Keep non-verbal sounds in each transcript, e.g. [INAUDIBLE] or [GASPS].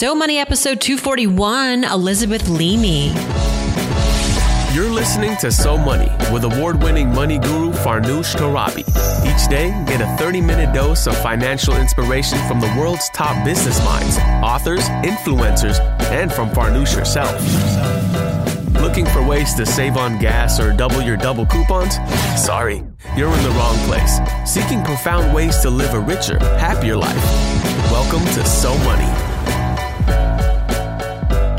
So Money episode 241, Elizabeth Leamy. You're listening to So Money with award winning money guru Farnoosh Torabi. Each day, get a 30 minute dose of financial inspiration from the world's top business minds, authors, influencers, and from Farnoosh herself. Looking for ways to save on gas or double your double coupons? Sorry, you're in the wrong place. Seeking profound ways to live a richer, happier life. Welcome to So Money.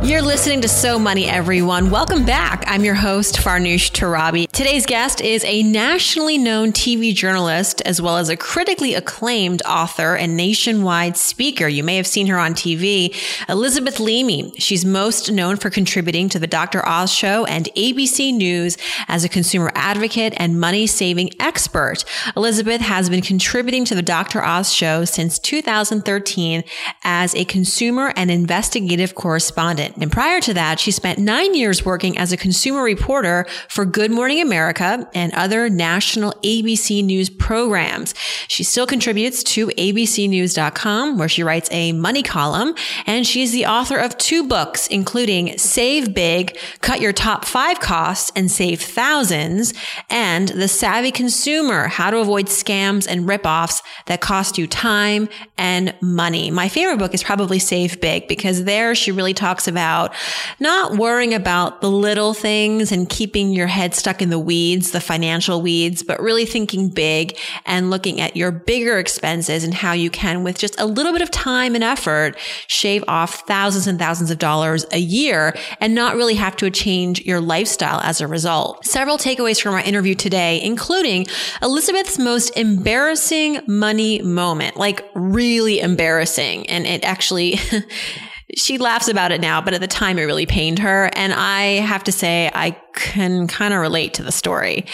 You're listening to So Money, everyone. Welcome back. I'm your host, Farnoosh Torabi. Today's guest is a nationally known TV journalist, as well as a critically acclaimed author and nationwide speaker. You may have seen her on TV, Elizabeth Leamy. She's most known for contributing to the Dr. Oz Show and ABC News as a consumer advocate and money saving expert. Elizabeth has been contributing to the Dr. Oz Show since 2013 as a consumer and investigative correspondent. And prior to that, she spent nine years working as a consumer reporter for Good Morning America and other national ABC News programs. She still contributes to abcnews.com where she writes a money column and she's the author of two books, including Save Big, Cut Your Top Five Costs and Save Thousands and The Savvy Consumer, How to Avoid Scams and Ripoffs that cost you time and money. My favorite book is probably Save Big because there she really talks about about not worrying about the little things and keeping your head stuck in the weeds, the financial weeds, but really thinking big and looking at your bigger expenses and how you can, with just a little bit of time and effort, shave off thousands and thousands of dollars a year and not really have to change your lifestyle as a result. Several takeaways from our interview today, including Elizabeth's most embarrassing money moment, like really embarrassing. And it actually, [LAUGHS] she laughs about it now, but at the time it really pained her. And I have to say, I can kind of relate to the story.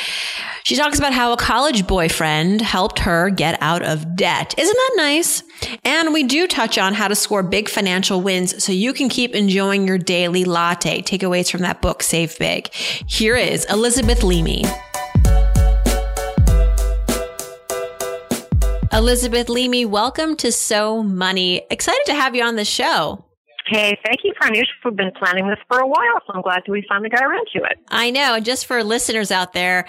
She talks about how a college boyfriend helped her get out of debt. Isn't that nice? And we do touch on how to score big financial wins so you can keep enjoying your daily latte. Takeaways from that book, Save Big. Here is Elizabeth Leamy. Elizabeth Leamy, welcome to So Money. Excited to have you on the show. Hey, thank you, Farnoosh. We've been planning this for a while, so I'm glad that we finally got around to it. I know. And just for listeners out there,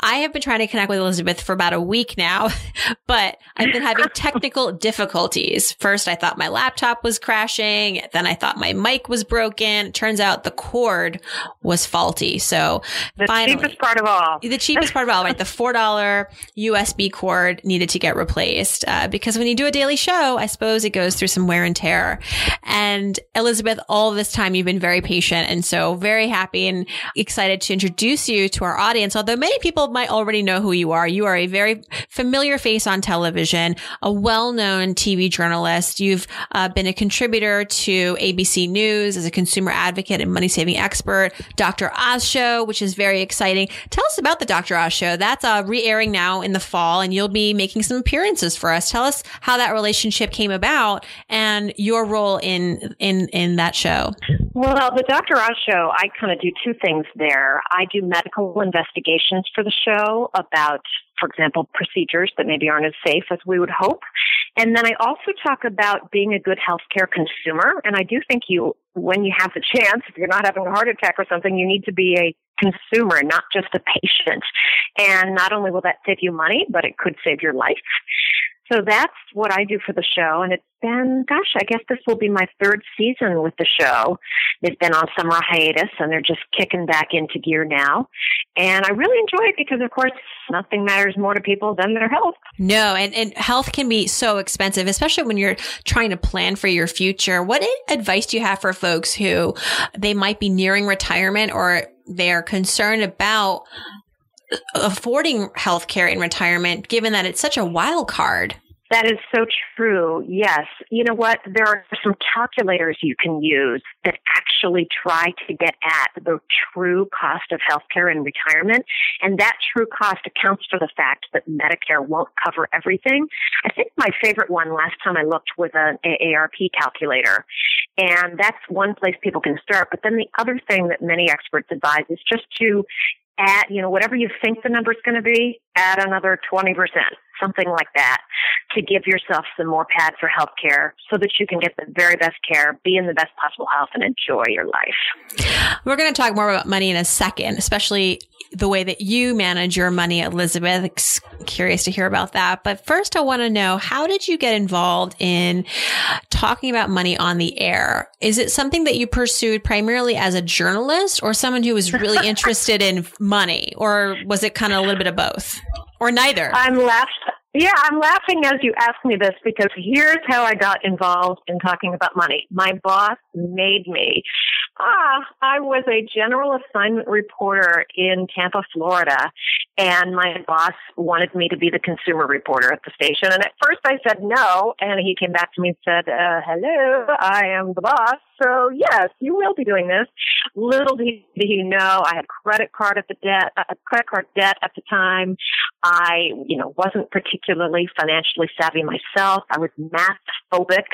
I have been trying to connect with Elizabeth for about a week now, [LAUGHS] but I've been having [LAUGHS] technical difficulties. First, I thought my laptop was crashing. Then I thought my mic was broken. It turns out the cord was faulty. So the finally, cheapest part of all. The cheapest part of all, right? The $4 USB cord needed to get replaced, uh, because when you do a daily show, I suppose it goes through some wear and tear. And Elizabeth, all this time you've been very patient. And so very happy and excited to introduce you to our audience. Although many people might already know who you are. You are a very familiar face on television, a well-known TV journalist. You've uh, been a contributor to ABC News as a consumer advocate and money saving expert, Dr. Oz Show, which is very exciting. Tell us about the Dr. Oz Show. That's uh, re-airing now in the fall and you'll be making some appearances for us. Tell us how that relationship came about and your role in, in in in that show? Well, the Dr. Oz show, I kind of do two things there. I do medical investigations for the show about, for example, procedures that maybe aren't as safe as we would hope. And then I also talk about being a good healthcare consumer. And I do think you, when you have the chance, if you're not having a heart attack or something, you need to be a consumer, not just a patient. And not only will that save you money, but it could save your life. So that's what I do for the show. And it's been, gosh, I guess this will be my third season with the show. They've been on summer hiatus and they're just kicking back into gear now. And I really enjoy it because, of course, nothing matters more to people than their health. No, and, and health can be so expensive, especially when you're trying to plan for your future. What advice do you have for folks who they might be nearing retirement or they're concerned about affording health care in retirement, given that it's such a wild card? That is so true. Yes. You know what? There are some calculators you can use that actually try to get at the true cost of healthcare in retirement. And that true cost accounts for the fact that Medicare won't cover everything. I think my favorite one last time I looked was an AARP calculator. And that's one place people can start. But then the other thing that many experts advise is just to add, you know, whatever you think the number is going to be, add another 20%. Something like that to give yourself some more pad for health care so that you can get the very best care, be in the best possible health, and enjoy your life. We're going to talk more about money in a second, especially the way that you manage your money, Elizabeth. Curious to hear about that. But first, I want to know how did you get involved in talking about money on the air? Is it something that you pursued primarily as a journalist or someone who was really [LAUGHS] interested in money? Or was it kind of a little bit of both? Or neither? I'm laughing. Yeah, I'm laughing as you ask me this because here's how I got involved in talking about money. My boss made me. Ah, I was a general assignment reporter in Tampa, Florida, and my boss wanted me to be the consumer reporter at the station. And at first I said no, and he came back to me and said, uh, hello, I am the boss. So yes, you will be doing this. Little did he know I had credit card at the debt, uh, credit card debt at the time. I, you know, wasn't particularly financially savvy myself. I was math phobic,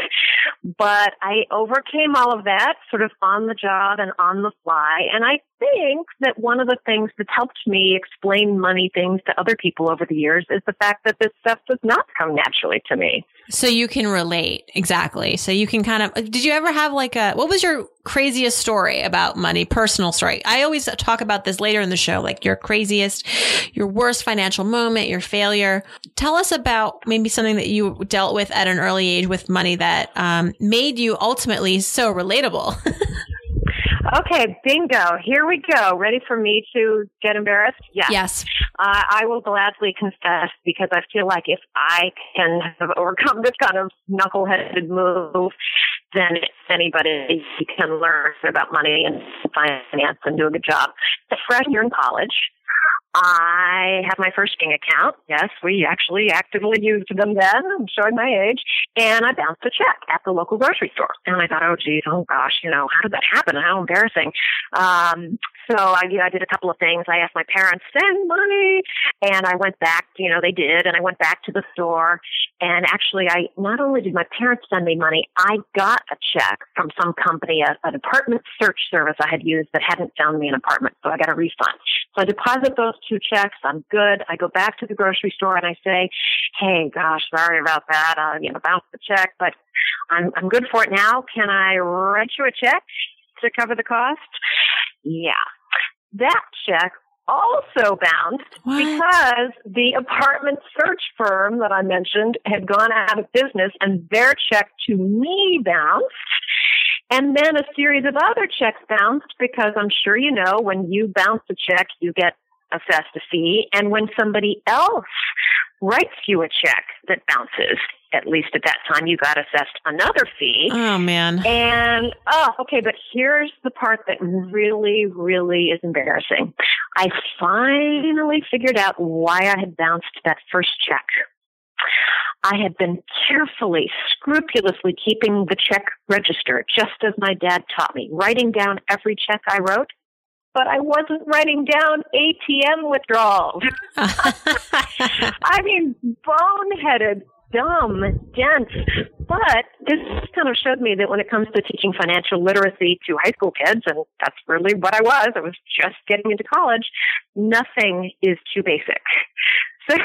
but I overcame all of that sort of on the job and on the fly. And I think that one of the things that's helped me explain money things to other people over the years is the fact that this stuff does not come naturally to me. So you can relate. Exactly. So you can kind of, did you ever have like a, what was your craziest story about money, personal story? I always talk about this later in the show, like your craziest, your worst financial moment, your failure. Tell us about maybe something that you dealt with at an early age with money that um, made you ultimately so relatable. [LAUGHS] Okay, bingo. Here we go. Ready for me to get embarrassed? Yes. Yes. Uh, I will gladly confess because I feel like if I can have overcome this kind of knuckleheaded move, then anybody can learn about money and finance and do a good job. The freshman year in college, I have my first Ging account. Yes, we actually actively used them then. I'm showing my age. And I bounced a check at the local grocery store. And I thought, oh, geez, oh gosh, you know, how did that happen? How embarrassing. Um, so I, you know, I did a couple of things. I asked my parents, send money. And I went back, you know, they did. And I went back to the store. And actually, I not only did my parents send me money, I got a check from some company, a, an apartment search service I had used that hadn't found me an apartment. So I got a refund. So I deposit those two checks. I'm good. I go back to the grocery store and I say, Hey, gosh, sorry about that. Uh, you know, bounce the check, but I'm, I'm good for it now. Can I write you a check to cover the cost? Yeah. That check also bounced what? because the apartment search firm that I mentioned had gone out of business and their check to me bounced. And then a series of other checks bounced because I'm sure you know when you bounce a check, you get assessed a fee. And when somebody else writes you a check that bounces, at least at that time, you got assessed another fee. Oh, man. And, oh, okay, but here's the part that really, really is embarrassing. I finally figured out why I had bounced that first check. I had been carefully, scrupulously keeping the check register, just as my dad taught me, writing down every check I wrote but I wasn't writing down ATM withdrawals. [LAUGHS] I mean, boneheaded, dumb, dense. But this kind of showed me that when it comes to teaching financial literacy to high school kids, and that's really what I was, I was just getting into college, nothing is too basic. [LAUGHS] So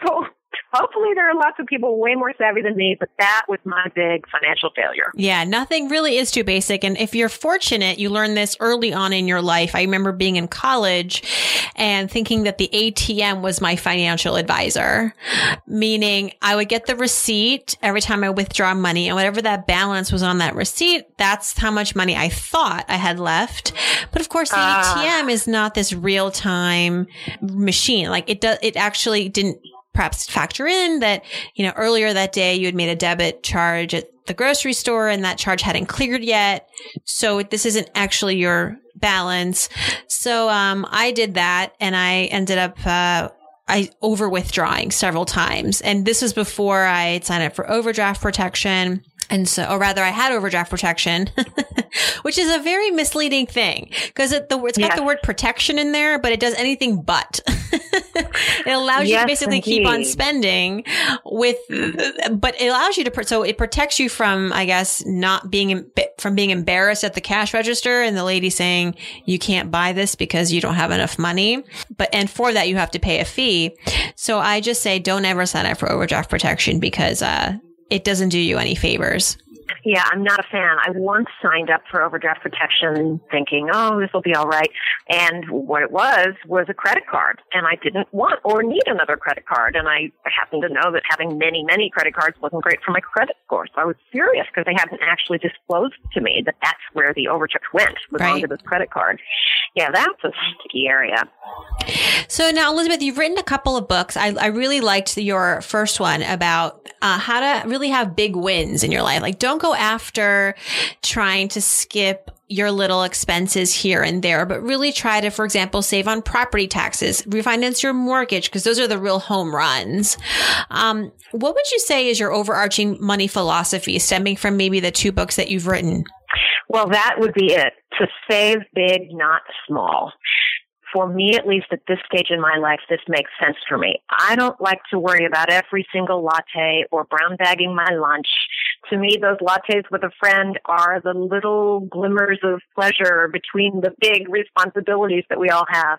hopefully there are lots of people way more savvy than me, but that was my big financial failure. Yeah, nothing really is too basic. And if you're fortunate, you learn this early on in your life. I remember being in college and thinking that the ATM was my financial advisor, meaning I would get the receipt every time I withdraw money and whatever that balance was on that receipt, that's how much money I thought I had left. But of course, the uh, ATM is not this real time machine. Like it does, it actually didn't perhaps factor in that, you know, earlier that day you had made a debit charge at the grocery store and that charge hadn't cleared yet. So this isn't actually your balance. So, um, I did that and I ended up, uh, I over withdrawing several times. And this was before I signed up for overdraft protection. And so, or rather, I had overdraft protection, [LAUGHS] which is a very misleading thing because it, the, it's got yeah. the word protection in there, but it does anything but. [LAUGHS] it allows you to basically keep on spending with, but it allows you to, so it protects you from, I guess, not being, from being embarrassed at the cash register and the lady saying you can't buy this because you don't have enough money. But, and for that, you have to pay a fee. So I just say don't ever sign up for overdraft protection because, uh, it doesn't do you any favors. Yeah, I'm not a fan. I once signed up for overdraft protection thinking, oh, this will be all right. And what it was was a credit card. And I didn't want or need another credit card. And I happened to know that having many, many credit cards wasn't great for my credit score. So I was furious because they hadn't actually disclosed to me that that's where the overdraft went, was Right. onto this credit card. Yeah, that's a sticky area. So now, Elizabeth, you've written a couple of books. I, I really liked your first one about uh, how to really have big wins in your life. Like, don't go after trying to skip your little expenses here and there, but really try to, for example, save on property taxes, refinance your mortgage, because those are the real home runs. Um, what would you say is your overarching money philosophy stemming from maybe the two books that you've written? Well, that would be it. To save big, not small. For me, at least at this stage in my life, this makes sense for me. I don't like to worry about every single latte or brown bagging my lunch. To me, those lattes with a friend are the little glimmers of pleasure between the big responsibilities that we all have.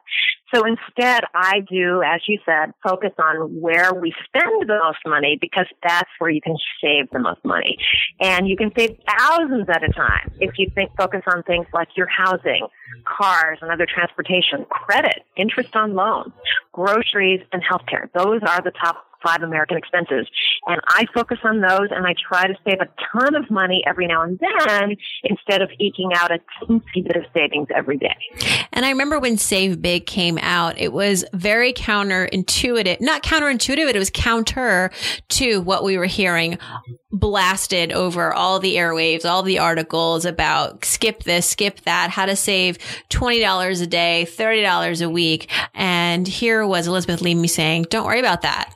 So instead, I do, as you said, focus on where we spend the most money because that's where you can save the most money. And you can save thousands at a time if you think, focus on things like your housing, cars and other transportation, credit, interest on loans, groceries, and healthcare. Those are the top five American expenses. And I focus on those and I try to save a ton of money every now and then instead of eking out a teensy bit of savings every day. And I remember when Save Big came out, it was very counterintuitive, not counterintuitive, but it was counter to what we were hearing blasted over all the airwaves, all the articles about skip this, skip that, how to save $20 a day, $30 a week. And here was Elizabeth Leamy saying, don't worry about that.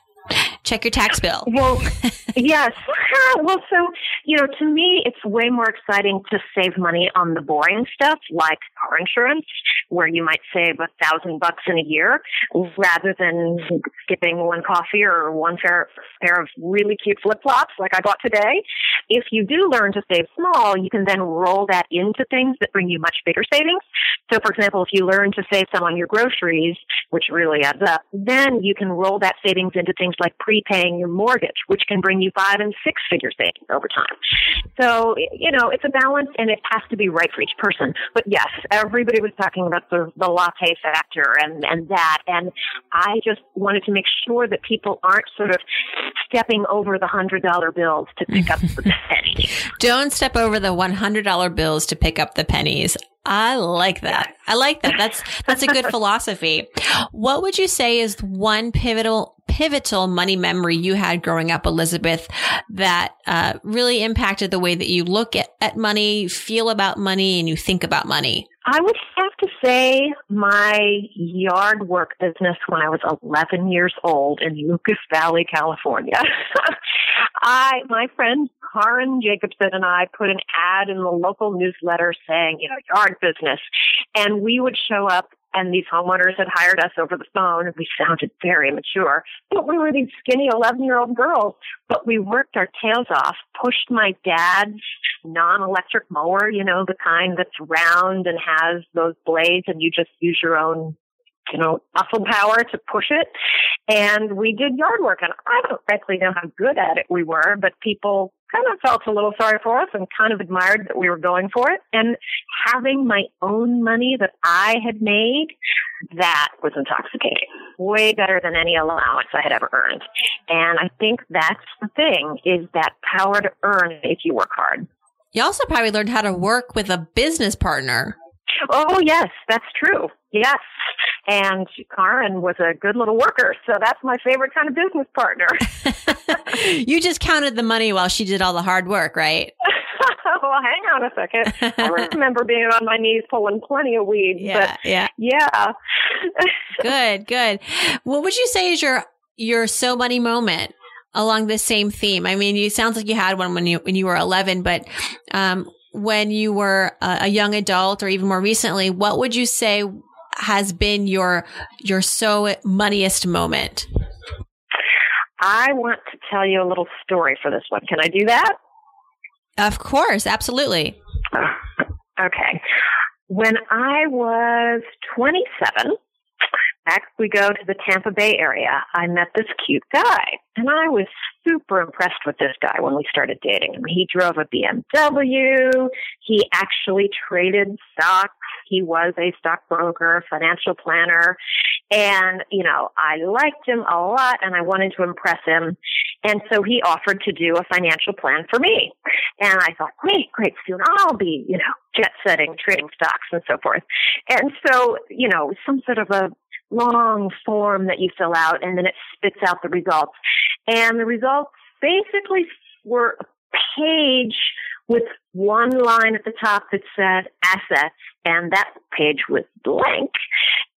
Check your tax bill. Well, [LAUGHS] yes. [LAUGHS] Well, so, you know, to me, it's way more exciting to save money on the boring stuff like car insurance, where you might save a thousand bucks in a year rather than skipping one coffee or one pair, pair of really cute flip flops like I bought today. If you do learn to save small, you can then roll that into things that bring you much bigger savings. So, for example, if you learn to save some on your groceries, which really adds up, then you can roll that savings into things like prepaying your mortgage, which can bring you five and six figure savings over time. So, you know, it's a balance and it has to be right for each person. But yes, everybody was talking about the, the latte factor and, and that. And I just wanted to make sure that people aren't sort of stepping over the hundred dollar bills to pick up the [LAUGHS] pennies. Don't step over the $100 bills to pick up the pennies. I like that. I like that. That's that's a good [LAUGHS] philosophy. What would you say is one pivotal pivotal money memory you had growing up, Elizabeth, that uh, really impacted the way that you look at, at money, feel about money, and you think about money? I would have to say my yard work business when I was 11 years old in Lucas Valley, California. [LAUGHS] I, my friend Karen Jacobson and I put an ad in the local newsletter saying, you know, yard business. And we would show up and these homeowners had hired us over the phone and we sounded very mature. But we were these skinny 11 year old girls, but we worked our tails off, pushed my dad's non-electric mower, you know, the kind that's round and has those blades and you just use your own you know, muscle power to push it. And we did yard work. And I don't frankly know how good at it we were, but people kind of felt a little sorry for us and kind of admired that we were going for it. And having my own money that I had made, that was intoxicating. Way better than any allowance I had ever earned. And I think that's the thing is that power to earn if you work hard. You also probably learned how to work with a business partner. Oh, yes, that's true. Yes. And Karen was a good little worker. So that's my favorite kind of business partner. [LAUGHS] [LAUGHS] you just counted the money while she did all the hard work, right? [LAUGHS] well, hang on a second. I remember being on my knees pulling plenty of weeds. Yeah, but yeah. Yeah. good, good. What would you say is your your so money moment along this same theme? I mean, you sounds like you had one when you when you were 11, but um, when you were a, a young adult or even more recently, what would you say has been your your so moneyest moment? I want to tell you a little story for this one. Can I do that? Of course, absolutely. Uh, okay. When I was 27, back we go to the Tampa Bay area, I met this cute guy. And I was super impressed with this guy when we started dating. He drove a BMW. He actually traded stocks. He was a stockbroker, financial planner. And, you know, I liked him a lot and I wanted to impress him. And so he offered to do a financial plan for me. And I thought, great, great, soon I'll be, you know, jet setting, trading stocks and so forth. And so, you know, some sort of a long form that you fill out and then it spits out the results. And the results basically were a page with one line at the top that said assets and that page was blank.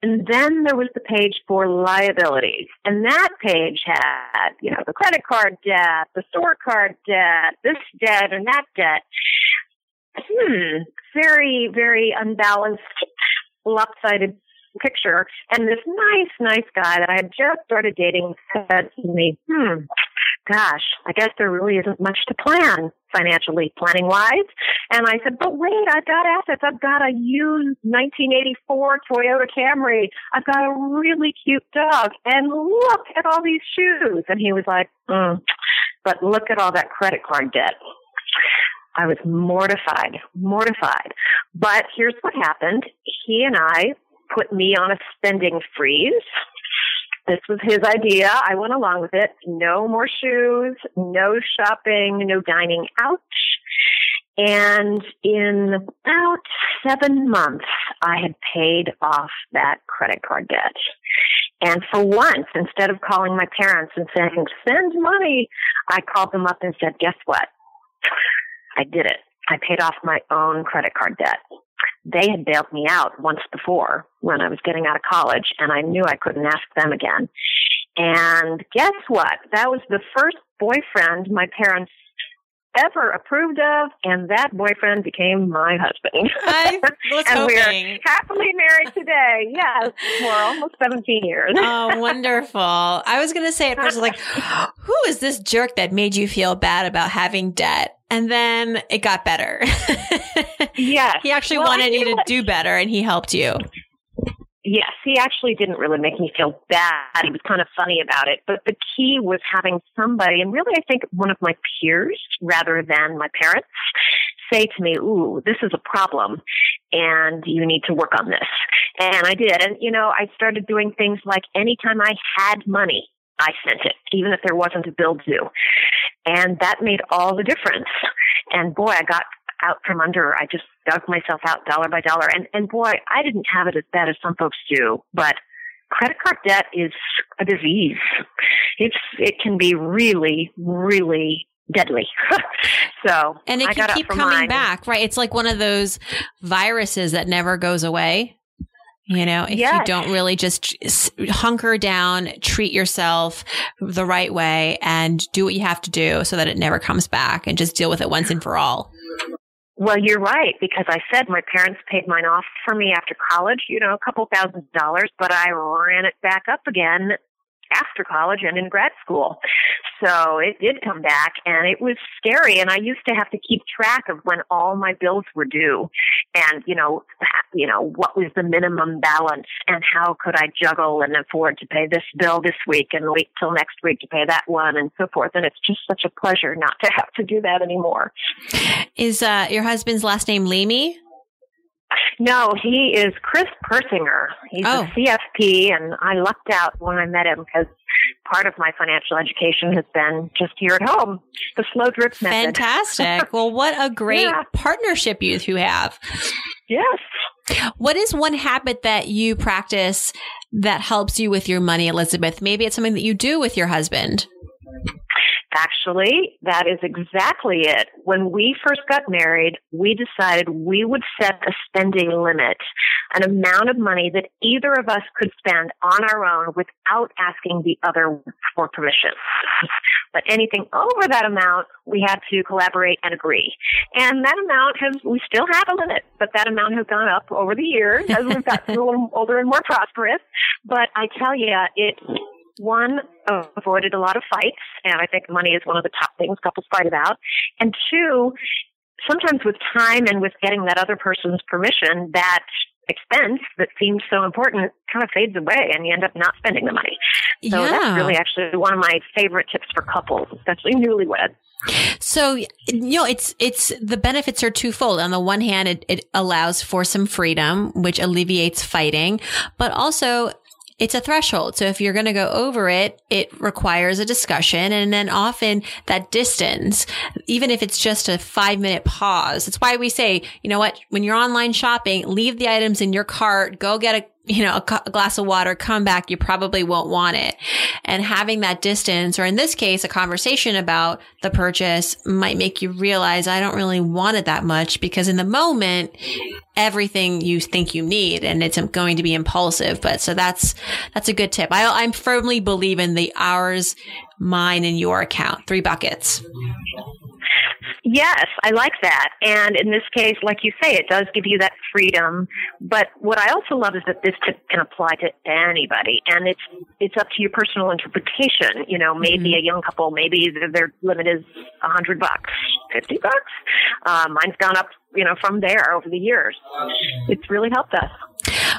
And then there was the page for liabilities. And that page had, you know, the credit card debt, the store card debt, this debt and that debt. Hmm, very, very unbalanced, lopsided picture. And this nice, nice guy that I had just started dating said to me, hmm, gosh, I guess there really isn't much to plan financially, planning wise. And I said, but wait, I've got assets. I've got a used 1984 Toyota Camry. I've got a really cute dog. And look at all these shoes. And he was like, mm, but look at all that credit card debt. I was mortified, mortified. But here's what happened. He and I put me on a spending freeze. This was his idea. I went along with it. No more shoes, no shopping, no dining out. And in about seven months, I had paid off that credit card debt. And for once, instead of calling my parents and saying, send money, I called them up and said, guess what? I did it. I paid off my own credit card debt they had bailed me out once before when I was getting out of college, and I knew I couldn't ask them again. And guess what? That was the first boyfriend my parents ever approved of, and that boyfriend became my husband. I [LAUGHS] was and hoping. we're happily married today. Yes, [LAUGHS] for almost 17 years. oh, wonderful. I was going to say at first, like, [GASPS] who is this jerk that made you feel bad about having debt? And then it got better. yes. [LAUGHS] He actually Well, wanted you to do better and he helped you. Yes, he actually didn't really make me feel bad. He was kind of funny about it. But the key was having somebody, and really I think one of my peers rather than my parents, say to me, ooh, this is a problem and you need to work on this. And I did. And, you know, I started doing things like anytime I had money, I sent it, even if there wasn't a bill due. And that made all the difference. And boy, I got out from under. I just dug myself out dollar by dollar. And, and boy, I didn't have it as bad as some folks do, but credit card debt is a disease. It's, it can be really, really deadly. [LAUGHS] so And it can keep coming mine. back, right? It's like one of those viruses that never goes away. You know, if you don't really just hunker down, treat yourself the right way and do what you have to do so that it never comes back and just deal with it once and for all. Well, you're right because I said my parents paid mine off for me after college, you know, a couple thousand dollars, but I ran it back up again after college and in grad school. So it did come back and it was scary and I used to have to keep track of when all my bills were due and, you know, you know, what was the minimum balance and how could I juggle and afford to pay this bill this week and wait till next week to pay that one and so forth. And it's just such a pleasure not to have to do that anymore. Is uh, your husband's last name Leamy? No, he is Chris Persinger. He's Oh. a CFP, and I lucked out when I met him because part of my financial education has been just here at home, the slow drip method. Fantastic. [LAUGHS] well, what a great Yeah. partnership you two have. Yes. What is one habit that you practice that helps you with your money, Elizabeth? Maybe it's something that you do with your husband. Actually, that is exactly it. When we first got married, we decided we would set a spending limit, an amount of money that either of us could spend on our own without asking the other for permission. [LAUGHS] But anything over that amount, we had to collaborate and agree. And that amount has, we still have a limit, but that amount has gone up over the years as we've gotten a little [LAUGHS] older and more prosperous. But I tell you, it, one, uh, avoided a lot of fights, and I think money is one of the top things couples fight about. And two, sometimes with time and with getting that other person's permission, that expense that seems so important kind of fades away and you end up not spending the money. So yeah. that's really actually one of my favorite tips for couples, especially newlyweds. So, you know, it's, it's, the benefits are twofold. On the one hand, it, it allows for some freedom, which alleviates fighting, but also it's a threshold. So if you're going to go over it, it requires a discussion and then often that distance, even if it's just a five minute pause. It's why we say, you know what? When you're online shopping, leave the items in your cart, go get a you know, a, a, glass of water, come back, you probably won't want it. And having that distance, or in this case, a conversation about the purchase might make you realize I don't really want it that much because in the moment, everything you think you need and it's um, going to be impulsive. But so that's, that's a good tip. I, I firmly believe in the ours, mine, and your account, three buckets. Yes, I like that. And in this case, like you say, it does give you that freedom. But what I also love is that this can apply to anybody, and it's it's up to your personal interpretation. You know, maybe mm-hmm. a young couple, maybe their limit is a hundred bucks, fifty bucks. Uh, mine's gone up, you know, from there over the years. It's really helped us.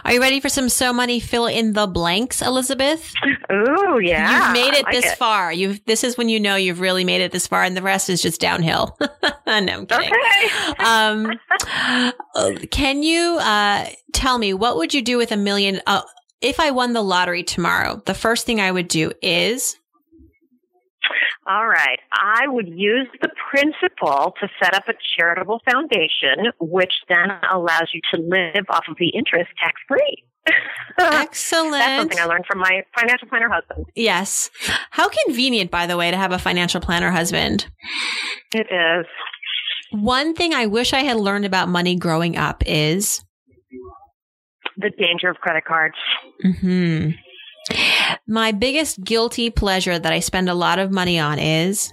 Are you ready for some so money fill in the blanks, Elizabeth? Oh yeah, you've made it like this it. far. You've this is when you know you've really made it this far, and the rest is just downhill. [LAUGHS] no, I'm kidding. Okay. um, can you uh, tell me what would you do with a million? Uh, if I won the lottery tomorrow, the first thing I would do is all right. I would use the principal to set up a charitable foundation, which then allows you to live off of the interest tax free. [LAUGHS] Excellent. That's something I learned from my financial planner husband. Yes. How convenient, by the way, to have a financial planner husband. It is. One thing I wish I had learned about money growing up is the danger of credit cards. Hmm. My biggest guilty pleasure that I spend a lot of money on is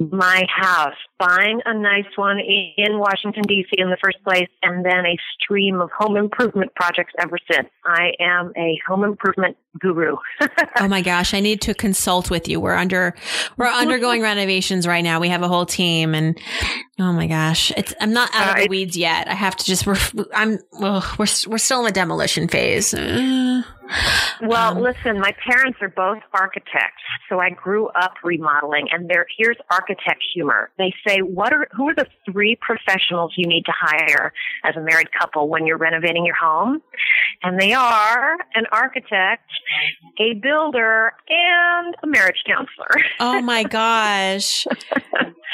my house, buying a nice one in Washington, D.C. in the first place, and then a stream of home improvement projects ever since. I am a home improvement guru. [LAUGHS] oh my gosh, I need to consult with you. We're under, we're undergoing renovations right now. We have a whole team and oh my gosh, it's, I'm not out uh, of the weeds yet. I have to just, we're, I'm, we're, we're still in the demolition phase. Uh. Well, um, listen, my parents are both architects, so I grew up remodeling, and there here's architect humor. They say, "What are who are the three professionals you need to hire as a married couple when you're renovating your home?" And they are an architect, a builder, and a marriage counselor. Oh my [LAUGHS] gosh.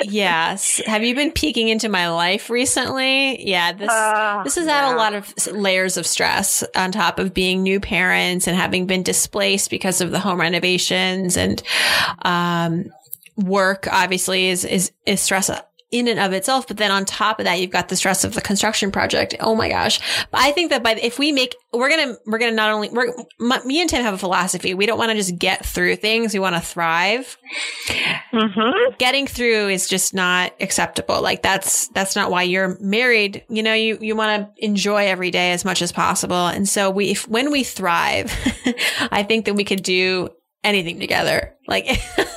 yes. Have you been peeking into my life recently? Yeah, this uh, this has had yeah. a lot of layers of stress on top of being new parents and having been displaced because of the home renovations and um, work obviously is is is stress in and of itself. But then on top of that, you've got the stress of the construction project. Oh my gosh. But I think that by, if we make, we're going to, we're going to not only, we're, my, me and Tim have a philosophy. We don't want to just get through things. We want to thrive. Mm-hmm. Getting through is just not acceptable. Like that's, that's not why you're married. You know, you, you want to enjoy every day as much as possible. And so we, if, when we thrive, [LAUGHS] I think that we could do anything together. Like, [LAUGHS]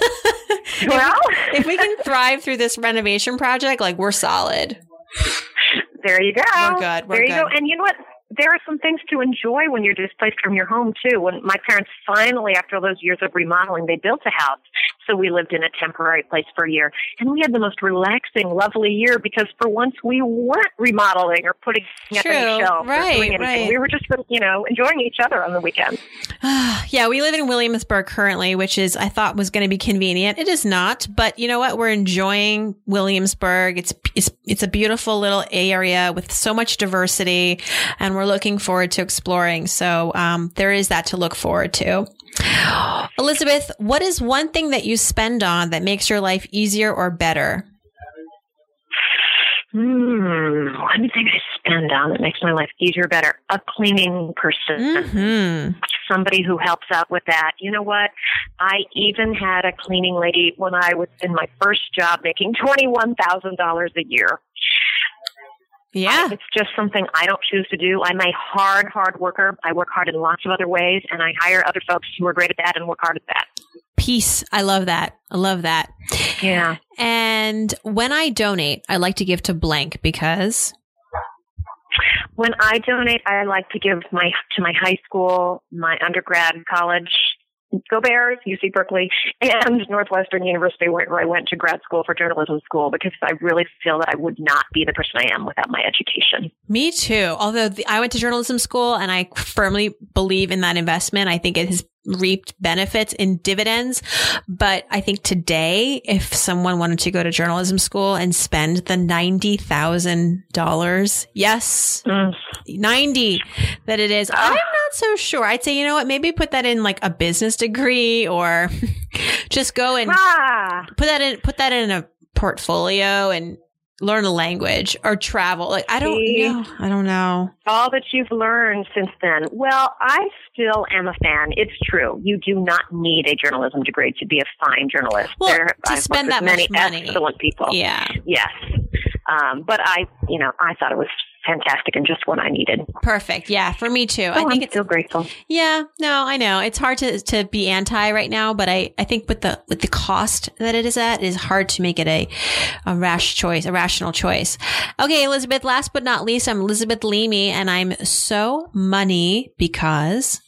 well, if, [LAUGHS] if we can thrive through this renovation project, like we're solid. There you go. We're good. We're there you good. go. And you know what? There are some things to enjoy when you're displaced from your home too. When my parents finally, after all those years of remodeling, they built a house. So we lived in a temporary place for a year and we had the most relaxing, lovely year because for once we weren't remodeling or putting up any shelf right, or doing anything. Right. We were just, you know, enjoying each other on the weekends. [SIGHS] yeah. We live in Williamsburg currently, which is, I thought was going to be convenient. It is not, but you know what? We're enjoying Williamsburg. It's, it's, it's a beautiful little area with so much diversity and we're looking forward to exploring. So um, there is that to look forward to. Elizabeth, what is one thing that you spend on that makes your life easier or better? Hmm, anything I spend on that makes my life easier, better. A cleaning person. Mm-hmm. Somebody who helps out with that. You know what? I even had a cleaning lady when I was in my first job making $21,000 a year. Yeah. I, it's just something I don't choose to do. I'm a hard, hard worker. I work hard in lots of other ways, and I hire other folks who are great at that and work hard at that. Peace. I love that. I love that. Yeah. And when I donate, I like to give to blank because when I donate, I like to give my to my high school, my undergrad, college, Go Bears, UC Berkeley, and Northwestern University, where I went to grad school for journalism school, because I really feel that I would not be the person I am without my education. Me too. Although the, I went to journalism school and I firmly believe in that investment. I think it has reaped benefits in dividends. But I think today, if someone wanted to go to journalism school and spend the $90,000, yes, mm. 90 that it is, I'm not so sure. I'd say, you know what, maybe put that in like a business degree or [LAUGHS] just go and ah. put that in, put that in a portfolio and learn a language or travel? Like I don't See, know. I don't know. All that you've learned since then. Well, I still am a fan. It's true. You do not need a journalism degree to be a fine journalist. Well, there, to I've spend that many money. excellent people. Yeah. Yes. Um, but I, you know, I thought it was fantastic and just what I needed. Perfect. Yeah, for me too. Oh, I think I'm it's still grateful. Yeah, no, I know. It's hard to to be anti right now, but I I think with the with the cost that it is at, it is hard to make it a a rash choice, a rational choice. Okay, Elizabeth, last but not least, I'm Elizabeth Leamy and I'm so money because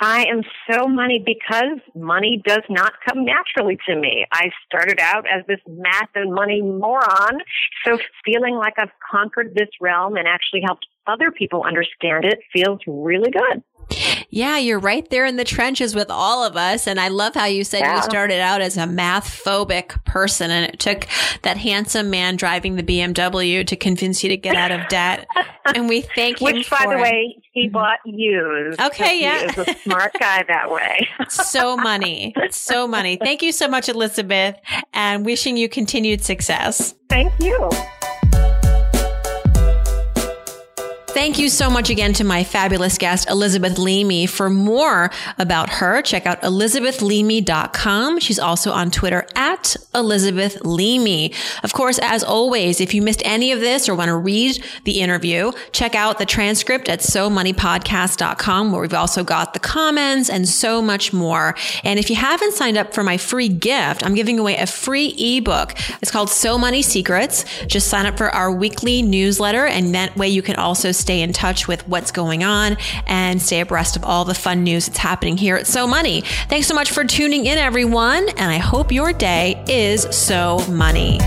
I am so money because money does not come naturally to me. I started out as this math and money moron, so feeling like I've conquered this realm and actually helped other people understand it feels really good. Yeah, you're right there in the trenches with all of us. And I love how you said yeah. you started out as a math phobic person and it took that handsome man driving the BMW to convince you to get out of debt. [LAUGHS] and we thank him Which, by the it. way, he mm-hmm. bought used. Okay, yeah. He is a smart guy that way. [LAUGHS] so money. So money. Thank you so much, Elizabeth, and wishing you continued success. Thank you. Thank you so much again to my fabulous guest, Elizabeth Leamy. For more about her, check out elizabethleamy.com. She's also on Twitter at Elizabeth Leamy. Of course, as always, if you missed any of this or want to read the interview, check out the transcript at somoneypodcast.com where we've also got the comments and so much more. And if you haven't signed up for my free gift, I'm giving away a free ebook. It's called So Money Secrets. Just sign up for our weekly newsletter and that way you can also stay in touch with what's going on and stay abreast of all the fun news that's happening here at So Money. Thanks so much for tuning in, everyone, and I hope your day is so money.